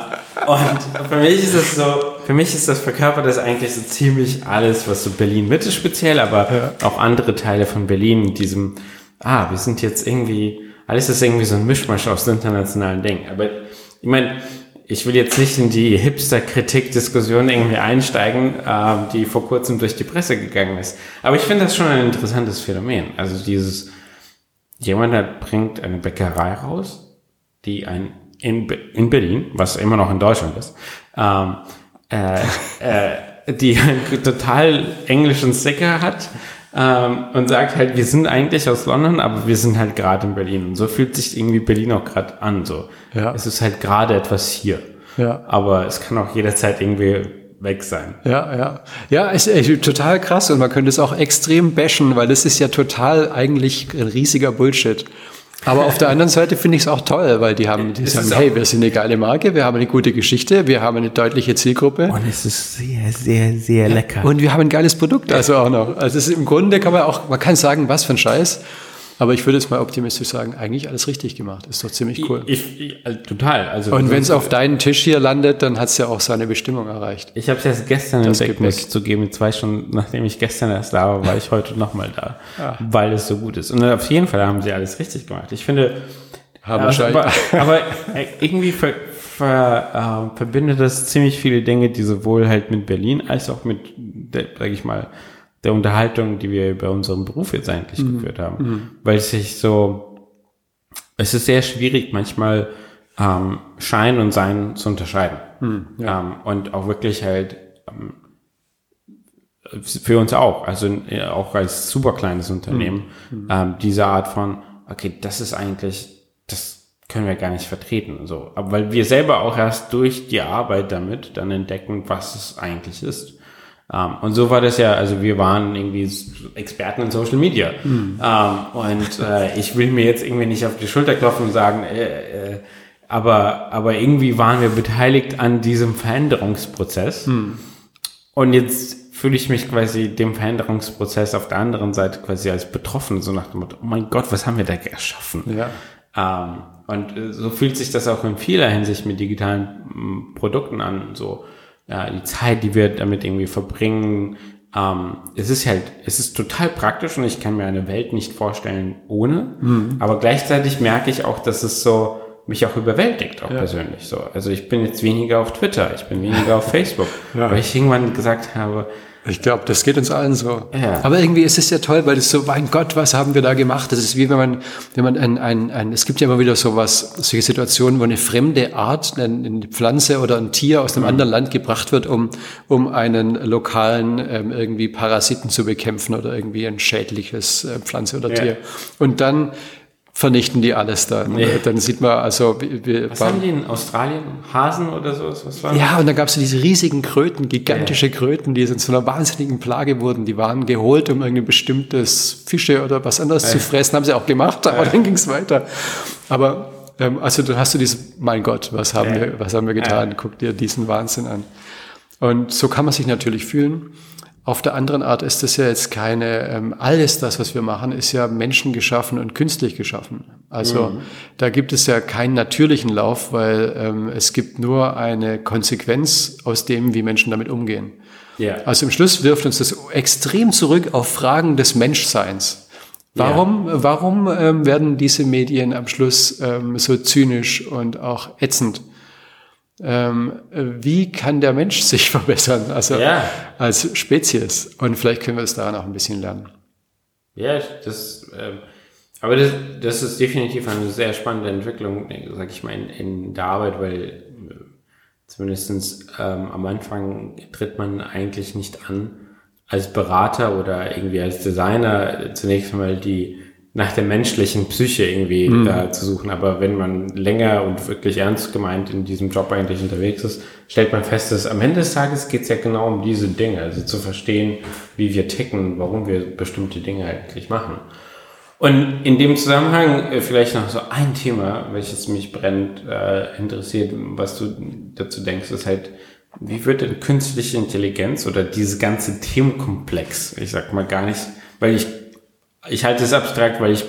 und für mich ist das so, für mich ist das verkörpert das eigentlich so ziemlich alles, was so Berlin Mitte speziell, aber ja. auch andere Teile von Berlin mit diesem, ah, wir sind jetzt irgendwie, alles ist irgendwie so ein Mischmasch aus internationalen Dingen. Aber ich meine, ich will jetzt nicht in die Hipster-Kritik-Diskussion irgendwie einsteigen, äh, die vor kurzem durch die Presse gegangen ist. Aber ich finde das schon ein interessantes Phänomen. Also dieses, jemand bringt eine Bäckerei raus, die ein in, in Berlin, was immer noch in Deutschland ist, ähm, äh, äh, die einen total englischen Sticker hat ähm, und sagt halt, wir sind eigentlich aus London, aber wir sind halt gerade in Berlin. Und so fühlt sich irgendwie Berlin auch gerade an. So, ja. es ist halt gerade etwas hier. Ja. Aber es kann auch jederzeit irgendwie weg sein. Ja, ja. Ja, ist echt total krass und man könnte es auch extrem bashen, weil das ist ja total eigentlich ein riesiger Bullshit. Aber auf der anderen Seite finde ich es auch toll, weil die haben, die sagen, hey, wir sind eine geile Marke, wir haben eine gute Geschichte, wir haben eine deutliche Zielgruppe. Und es ist sehr, sehr, sehr lecker. Und wir haben ein geiles Produkt also auch noch. Also es ist, im Grunde kann man auch, man kann sagen, was für ein Scheiß. Aber ich würde jetzt mal optimistisch sagen, eigentlich alles richtig gemacht. Ist doch ziemlich cool. Ich, ich, also total. Also und wenn es auf deinen Tisch hier landet, dann hat es ja auch seine Bestimmung erreicht. Ich habe es erst gestern das entdeckt, muss ich zugeben. Zwei Stunden, nachdem ich gestern erst da war, war ich heute nochmal da, ah. weil es so gut ist. Und auf jeden Fall haben sie alles richtig gemacht. Ich finde, haben also, aber, aber irgendwie ver, ver, äh, verbindet das ziemlich viele Dinge, die sowohl halt mit Berlin als auch mit, sag ich mal, der Unterhaltung, die wir bei unserem Beruf jetzt eigentlich mhm. geführt haben. Mhm. Weil es sich so, es ist sehr schwierig, manchmal ähm, Schein und Sein zu unterscheiden. Mhm, ja. ähm, und auch wirklich halt ähm, für uns auch, also auch als super kleines Unternehmen, mhm. ähm, diese Art von, okay, das ist eigentlich, das können wir gar nicht vertreten. So. Aber weil wir selber auch erst durch die Arbeit damit dann entdecken, was es eigentlich ist. Um, ähm, und so war das ja, also wir waren irgendwie Experten in Social Media. Mhm. Um, ähm, und äh, ich will mir jetzt irgendwie nicht auf die Schulter klopfen und sagen, äh, äh, aber, aber irgendwie waren wir beteiligt an diesem Veränderungsprozess. Mhm. Und jetzt fühle ich mich quasi dem Veränderungsprozess auf der anderen Seite quasi als betroffen, so nach dem Motto, oh mein Gott, was haben wir da erschaffen? Ja. Um, ähm, und äh, so fühlt sich das auch in vieler Hinsicht mit digitalen Produkten an, so ja, die Zeit, die wir damit irgendwie verbringen. Ähm, es ist halt, es ist total praktisch und ich kann mir eine Welt nicht vorstellen ohne. Mhm. Aber gleichzeitig merke ich auch, dass es so mich auch überwältigt, auch ja. persönlich so. Also ich bin jetzt weniger auf Twitter, ich bin weniger auf Facebook, ja. weil ich irgendwann gesagt habe, ich glaube, das geht uns allen so. Ja. Aber irgendwie ist es ja toll, weil es so, mein Gott, was haben wir da gemacht? Das ist wie wenn man, wenn man ein, ein, ein es gibt ja immer wieder sowas, solche Situationen, wo eine fremde Art, eine Pflanze oder ein Tier aus einem mhm. anderen Land gebracht wird, um, um einen lokalen ähm, irgendwie Parasiten zu bekämpfen oder irgendwie ein schädliches äh, Pflanze oder ja. Tier. Und dann vernichten die alles dann. Nee. Dann sieht man also... Wir, was haben die in Australien? Hasen oder sowas? Was war ja, und dann gab es diese riesigen Kröten, gigantische ja. Kröten, die zu einer wahnsinnigen Plage wurden. Die waren geholt, um irgendein bestimmtes Fische oder was anderes ja. zu fressen. Haben sie auch gemacht, aber ja. dann ging es weiter. Aber ähm, also dann hast du dieses, mein Gott, was haben, wir, was haben wir getan? Guck dir diesen Wahnsinn an. Und so kann man sich natürlich fühlen. Auf der anderen Art ist das ja jetzt keine, ähm, alles das, was wir machen, ist ja menschengeschaffen und künstlich geschaffen. Also mhm. da gibt es ja keinen natürlichen Lauf, weil ähm, es gibt nur eine Konsequenz aus dem, wie Menschen damit umgehen. Yeah. Also im Schluss wirft uns das extrem zurück auf Fragen des Menschseins. Warum, yeah. warum ähm, werden diese Medien am Schluss ähm, so zynisch und auch ätzend? Ähm, wie kann der Mensch sich verbessern, also ja. als Spezies. Und vielleicht können wir es daran auch ein bisschen lernen. Ja, das, äh, aber das, das ist definitiv eine sehr spannende Entwicklung, sag ich mal, in, in der Arbeit, weil äh, zumindestens ähm, am Anfang tritt man eigentlich nicht an als Berater oder irgendwie als Designer zunächst einmal die nach der menschlichen Psyche irgendwie mhm. äh, zu suchen. Aber wenn man länger und wirklich ernst gemeint in diesem Job eigentlich unterwegs ist, stellt man fest, dass am Ende des Tages geht es ja genau um diese Dinge, also zu verstehen, wie wir ticken, warum wir bestimmte Dinge eigentlich machen. Und in dem Zusammenhang äh, vielleicht noch so ein Thema, welches mich brennend äh, interessiert, was du dazu denkst, ist halt, wie wird denn künstliche Intelligenz oder dieses ganze Themenkomplex, ich sag mal gar nicht, weil ich ich halte es abstrakt, weil ich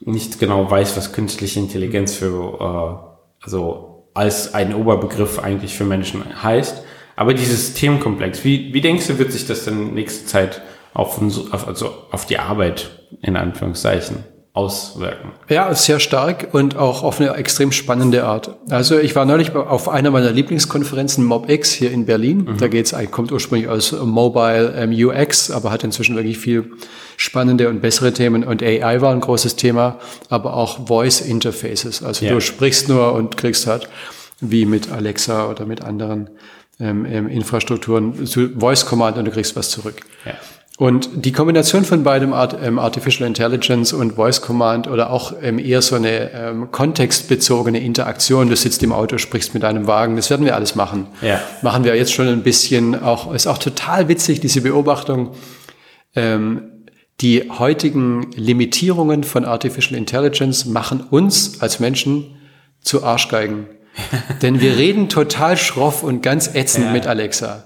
nicht genau weiß, was künstliche Intelligenz für, äh, also als ein Oberbegriff eigentlich für Menschen heißt. Aber dieses Themenkomplex, wie, wie denkst du, wird sich das in nächster Zeit auf, uns, auf, also auf die Arbeit in Anführungszeichen auswirken? Ja, sehr stark und auch auf eine extrem spannende Art. Also ich war neulich auf einer meiner Lieblingskonferenzen, MobX hier in Berlin. Mhm. Da geht's, kommt ursprünglich aus Mobile ähm, UX, aber hat inzwischen wirklich viel spannende und bessere Themen. Und AI war ein großes Thema, aber auch Voice Interfaces. Also ja. du sprichst nur und kriegst halt wie mit Alexa oder mit anderen ähm, ähm Infrastrukturen Voice Command und du kriegst was zurück. Ja. Und die Kombination von beidem Art, ähm, Artificial Intelligence und Voice Command oder auch ähm, eher so eine ähm, kontextbezogene Interaktion, du sitzt im Auto, sprichst mit einem Wagen, das werden wir alles machen. Ja. Machen wir jetzt schon ein bisschen, auch ist auch total witzig, diese Beobachtung, ähm, die heutigen Limitierungen von Artificial Intelligence machen uns als Menschen zu Arschgeigen. Denn wir reden total schroff und ganz ätzend ja. mit Alexa.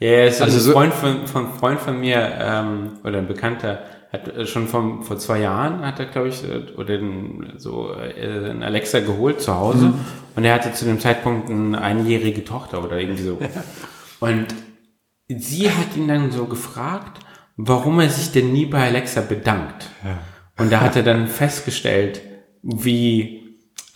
Ja, yeah, also, ein Freund von, von Freund von mir ähm, oder ein Bekannter hat äh, schon vom, vor zwei Jahren hat er glaube ich äh, oder den, so äh, ein Alexa geholt zu Hause mhm. und er hatte zu dem Zeitpunkt eine einjährige Tochter oder irgendwie so und sie hat ihn dann so gefragt, warum er sich denn nie bei Alexa bedankt ja. und da hat er dann festgestellt, wie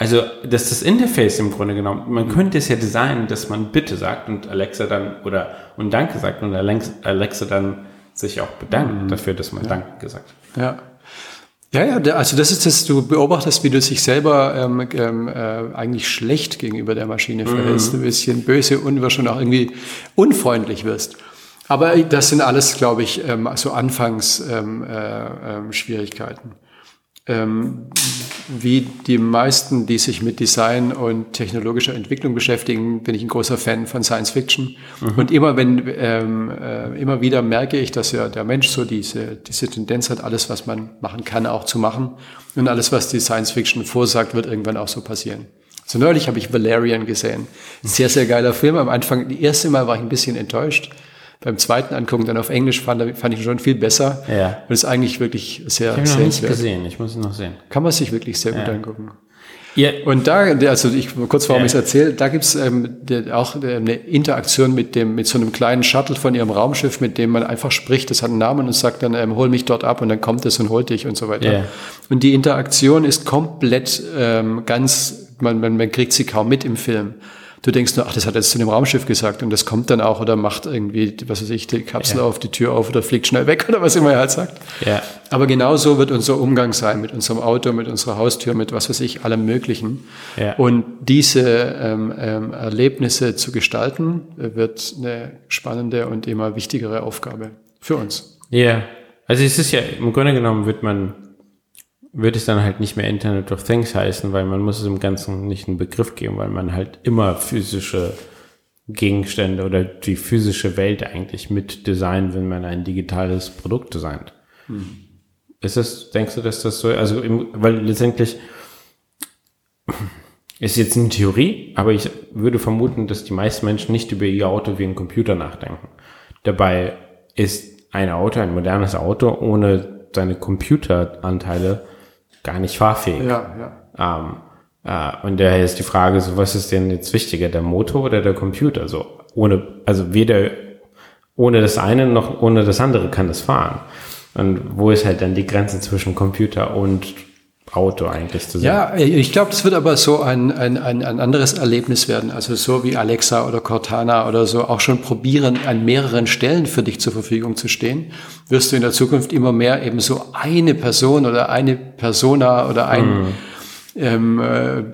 also, das ist das Interface im Grunde genommen. Man könnte es ja designen, dass man Bitte sagt und Alexa dann, oder, und Danke sagt und Alexa dann sich auch bedankt mhm. dafür, dass man ja. Danke gesagt hat. Ja. Ja, ja, also das ist das, du beobachtest, wie du sich selber ähm, ähm, äh, eigentlich schlecht gegenüber der Maschine mhm. verhältst, ein bisschen böse und schon auch irgendwie unfreundlich wirst. Aber das sind alles, glaube ich, ähm, so Anfangsschwierigkeiten. Ähm, äh, äh, Schwierigkeiten ähm, wie die meisten, die sich mit Design und technologischer Entwicklung beschäftigen, bin ich ein großer Fan von Science Fiction. Mhm. Und immer wenn, ähm, äh, immer wieder merke ich, dass ja der Mensch so diese, diese Tendenz hat, alles, was man machen kann, auch zu machen. Und alles, was die Science Fiction vorsagt, wird irgendwann auch so passieren. So neulich habe ich Valerian gesehen. Sehr, sehr geiler Film. Am Anfang, die erste Mal war ich ein bisschen enttäuscht beim zweiten Angucken dann auf Englisch fand, fand ich schon viel besser. Ja. Und ist eigentlich wirklich sehr Ich habe nicht gesehen, ich muss ihn noch sehen. Kann man sich wirklich sehr ja. gut angucken. Ja. Und da, also ich kurz warum ja. ich es erzähle, da gibt's ähm, auch eine Interaktion mit dem, mit so einem kleinen Shuttle von ihrem Raumschiff, mit dem man einfach spricht, das hat einen Namen und sagt dann, ähm, hol mich dort ab und dann kommt es und holt dich und so weiter. Ja. Und die Interaktion ist komplett ähm, ganz, man, man, man kriegt sie kaum mit im Film. Du denkst nur, ach, das hat er jetzt zu dem Raumschiff gesagt und das kommt dann auch oder macht irgendwie, was weiß ich, die Kapsel ja. auf, die Tür auf oder fliegt schnell weg oder was immer er halt sagt. Ja. Aber genau so wird unser Umgang sein mit unserem Auto, mit unserer Haustür, mit was weiß ich, allem Möglichen. Ja. Und diese ähm, ähm, Erlebnisse zu gestalten, wird eine spannende und immer wichtigere Aufgabe für uns. Ja, also es ist ja, im Grunde genommen wird man wird es dann halt nicht mehr Internet of Things heißen, weil man muss es im Ganzen nicht einen Begriff geben, weil man halt immer physische Gegenstände oder die physische Welt eigentlich mit designt, wenn man ein digitales Produkt designt. Hm. Ist das, denkst du, dass das so, also, im, weil letztendlich ist jetzt eine Theorie, aber ich würde vermuten, dass die meisten Menschen nicht über ihr Auto wie ein Computer nachdenken. Dabei ist ein Auto, ein modernes Auto ohne seine Computeranteile gar nicht fahrfähig. Ja, ja. Ähm, äh, und daher ist die Frage, so was ist denn jetzt wichtiger, der Motor oder der Computer? So ohne, also weder ohne das eine noch ohne das andere kann es fahren. Und wo ist halt dann die Grenze zwischen Computer und Auto eigentlich zu sein. Ja, ich glaube, das wird aber so ein, ein, ein, ein anderes Erlebnis werden. Also so wie Alexa oder Cortana oder so auch schon probieren, an mehreren Stellen für dich zur Verfügung zu stehen, wirst du in der Zukunft immer mehr eben so eine Person oder eine Persona oder einen mm. ähm, äh,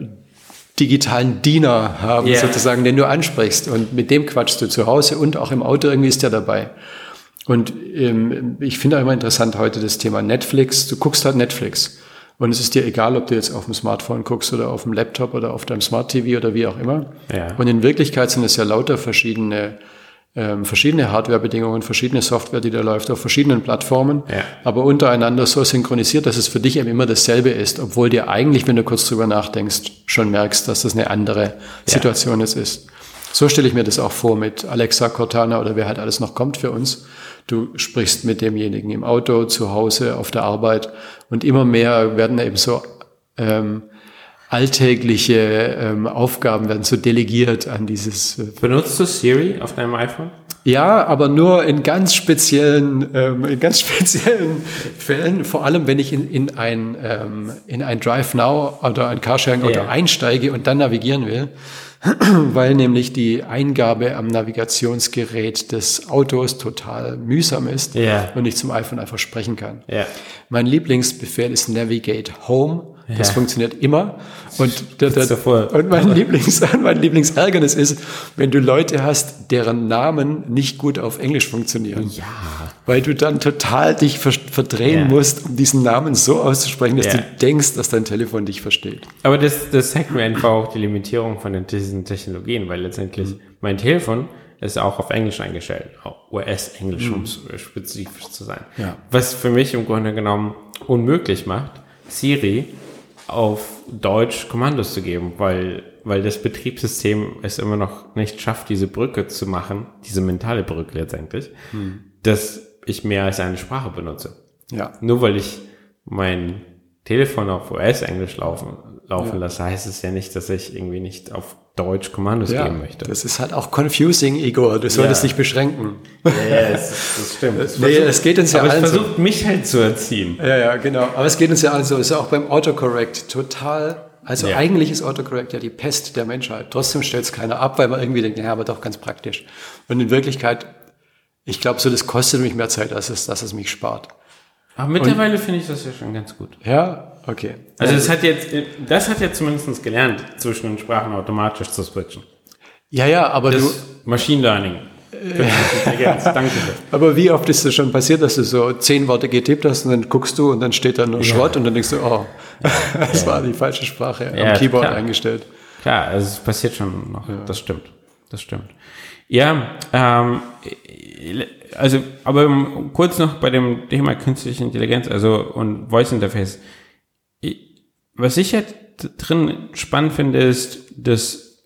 digitalen Diener haben, yeah. sozusagen, den du ansprichst. Und mit dem quatschst du zu Hause und auch im Auto irgendwie ist der dabei. Und ähm, ich finde auch immer interessant heute das Thema Netflix. Du guckst halt Netflix. Und es ist dir egal, ob du jetzt auf dem Smartphone guckst oder auf dem Laptop oder auf deinem Smart TV oder wie auch immer. Ja. Und in Wirklichkeit sind es ja lauter verschiedene, ähm, verschiedene Hardwarebedingungen, verschiedene Software, die da läuft auf verschiedenen Plattformen, ja. aber untereinander so synchronisiert, dass es für dich eben immer dasselbe ist, obwohl dir eigentlich, wenn du kurz drüber nachdenkst, schon merkst, dass das eine andere Situation ja. jetzt ist. So stelle ich mir das auch vor mit Alexa, Cortana oder wer halt alles noch kommt für uns. Du sprichst mit demjenigen im Auto, zu Hause, auf der Arbeit und immer mehr werden eben so ähm, alltägliche ähm, Aufgaben werden so delegiert an dieses. Äh Benutzt du Siri auf deinem iPhone? Ja, aber nur in ganz speziellen, ähm, in ganz speziellen Fällen. Vor allem, wenn ich in, in ein ähm, in ein Drive Now oder ein Carsharing-Auto Ja. einsteige und dann navigieren will, weil nämlich die Eingabe am Navigationsgerät des Autos total mühsam ist Ja. und ich zum iPhone einfach sprechen kann. Ja. Mein Lieblingsbefehl ist Navigate Home. Das Ja. funktioniert immer. Und, der, der, und mein, Lieblings, mein Lieblingsärgernis ist, wenn du Leute hast, deren Namen nicht gut auf Englisch funktionieren. Ja. Weil du dann total dich ver verdrehen Ja. musst, um diesen Namen so auszusprechen, dass Ja. du denkst, dass dein Telefon dich versteht. Aber das, das zeigt mir einfach auch die Limitierung von den, diesen Technologien, weil letztendlich mein Telefon ist auch auf Englisch eingestellt, US-Englisch, um spezifisch zu sein. Ja. Was für mich im Grunde genommen unmöglich macht, Siri auf Deutsch Kommandos zu geben, weil, weil das Betriebssystem es immer noch nicht schafft, diese Brücke zu machen, diese mentale Brücke letztendlich, dass ich mehr als eine Sprache benutze. Ja. Nur weil ich mein Telefon auf US-Englisch laufen, laufen lasse, heißt es ja nicht, dass ich irgendwie nicht auf Deutsch Kommandos Ja, geben möchte. das ist halt auch confusing, Igor. Du solltest Ja. dich beschränken. ja, das, das stimmt. Es Nee, es geht uns ja aber es allen so. versucht mich halt zu erziehen. Ja, ja, genau. Aber es geht uns ja allen so. Es ist ja auch beim Autocorrect total. Also Ja. eigentlich ist Autocorrect ja die Pest der Menschheit. Trotzdem stellt es keiner ab, weil man irgendwie denkt, ja, aber doch ganz praktisch. Und in Wirklichkeit, ich glaube, so das kostet mich mehr Zeit, als es, dass es mich spart. Aber mittlerweile finde ich das ja schon ganz gut. Ja, okay. Also es hat jetzt, das hat jetzt zumindest gelernt, zwischen den Sprachen automatisch zu switchen. Ja, ja, aber du, Das Machine Learning. Danke aber wie oft ist das schon passiert, dass du so zehn Worte getippt hast und dann guckst du und dann steht da nur Schrott und dann denkst du, oh, das war die falsche Sprache Ja, am Keyboard klar. eingestellt. Klar, also es passiert schon noch. Das stimmt. Das stimmt. Ja, ähm, also, aber kurz noch bei dem Thema künstliche Intelligenz, also und Voice Interface. Was ich jetzt drin spannend finde, ist, dass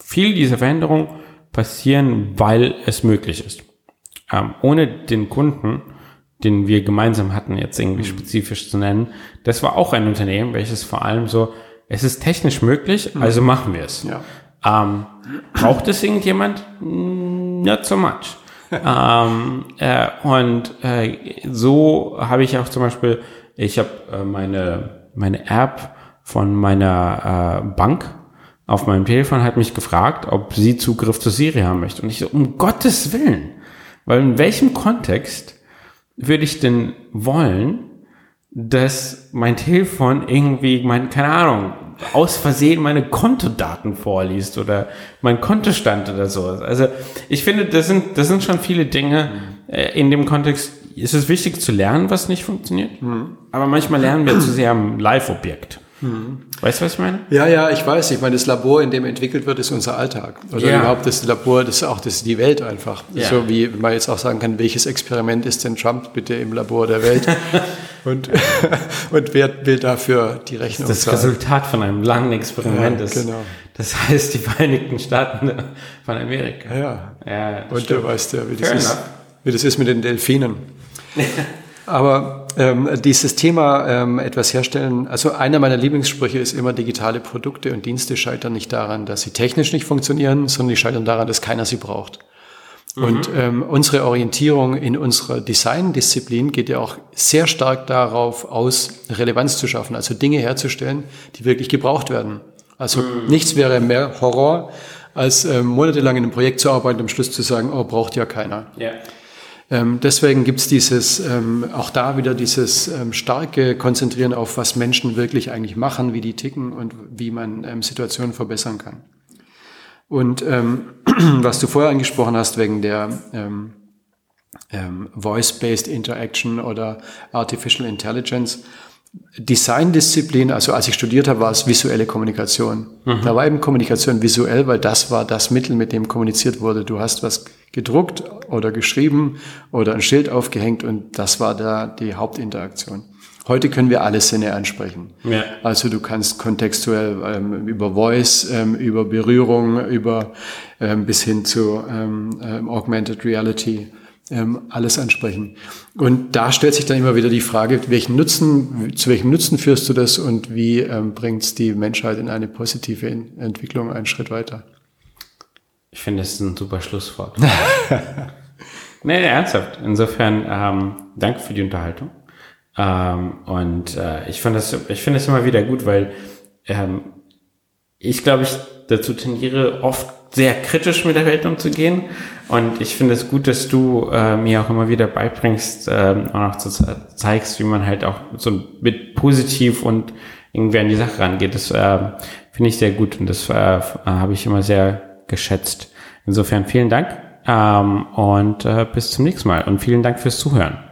viel dieser Veränderungen passieren, weil es möglich ist. Ähm, ohne den Kunden, den wir gemeinsam hatten, jetzt irgendwie spezifisch zu nennen, das war auch ein Unternehmen, welches vor allem so, es ist technisch möglich, also machen wir es. Ja. Ähm, braucht es irgendjemand? Mm, Not so much. ähm, äh, und äh, so habe ich auch zum Beispiel, ich habe äh, meine, meine App von meiner äh, Bank auf meinem Telefon hat mich gefragt, ob sie Zugriff zu Siri haben möchte. Und ich so, um Gottes Willen. Weil in welchem Kontext würde ich denn wollen, dass mein Telefon irgendwie, mein, keine Ahnung, aus Versehen meine Kontodaten vorliest oder mein Kontostand oder sowas. Also ich finde, das sind, das sind schon viele Dinge. Äh, in dem Kontext ist es wichtig zu lernen, was nicht funktioniert. Aber manchmal lernen wir zu sehr am Live-Objekt. Weißt du, was ich meine? Ja, ja, ich weiß. Ich meine, das Labor, in dem entwickelt wird, ist unser Alltag. Oder Ja. überhaupt das Labor, das ist auch das ist die Welt einfach. Ja. So wie man jetzt auch sagen kann, welches Experiment ist denn Trump bitte im Labor der Welt? und, und wer will dafür die Rechnung Das zahlen? Resultat von einem langen Experiment Ja, ist. genau. Das heißt, die Vereinigten Staaten von Amerika. Ja. Ja, das Und stimmt. du weißt ja, wie das, Fair ist, enough. wie das ist mit den Delfinen. Aber ähm, dieses Thema ähm, etwas herstellen, also einer meiner Lieblingssprüche ist immer, digitale Produkte und Dienste scheitern nicht daran, dass sie technisch nicht funktionieren, sondern die scheitern daran, dass keiner sie braucht. Und ähm, unsere Orientierung in unserer Design-Disziplin geht ja auch sehr stark darauf aus, Relevanz zu schaffen, also Dinge herzustellen, die wirklich gebraucht werden. Also nichts wäre mehr Horror, als ähm, monatelang in einem Projekt zu arbeiten und am Schluss zu sagen, oh, braucht ja keiner. Ja. Ähm, deswegen gibt's dieses, ähm, auch da wieder dieses ähm, starke Konzentrieren auf, was Menschen wirklich eigentlich machen, wie die ticken und wie man Situationen verbessern kann. Und was du vorher angesprochen hast, wegen der Voice-Based Interaction oder Artificial Intelligence, Design-Disziplin, also als ich studiert habe, war es visuelle Kommunikation. Da war eben Kommunikation visuell, weil das war das Mittel, mit dem kommuniziert wurde. Du hast was gedruckt oder geschrieben oder ein Schild aufgehängt und das war da die Hauptinteraktion. Heute können wir alle Sinne ansprechen. Ja. Also du kannst kontextuell ähm, über Voice, ähm, über Berührung, über ähm, bis hin zu ähm, ähm, Augmented Reality ähm, alles ansprechen. Und da stellt sich dann immer wieder die Frage, welchen Nutzen, zu welchem Nutzen führst du das und wie ähm, bringt es die Menschheit in eine positive Entwicklung einen Schritt weiter? Ich finde, das ist ein super Schlusswort. nee, ernsthaft. Insofern, ähm, danke für die Unterhaltung. Ähm, und äh, ich finde das, ich finde es immer wieder gut, weil ähm, ich glaube, ich dazu tendiere, oft sehr kritisch mit der Welt umzugehen. Und ich finde es gut, dass du äh, mir auch immer wieder beibringst und auch zu, zeigst, wie man halt auch so mit positiv und irgendwie an die Sache rangeht. Das äh, finde ich sehr gut und das äh, habe ich immer sehr geschätzt. Insofern vielen Dank ähm, und äh, bis zum nächsten Mal und vielen Dank fürs Zuhören.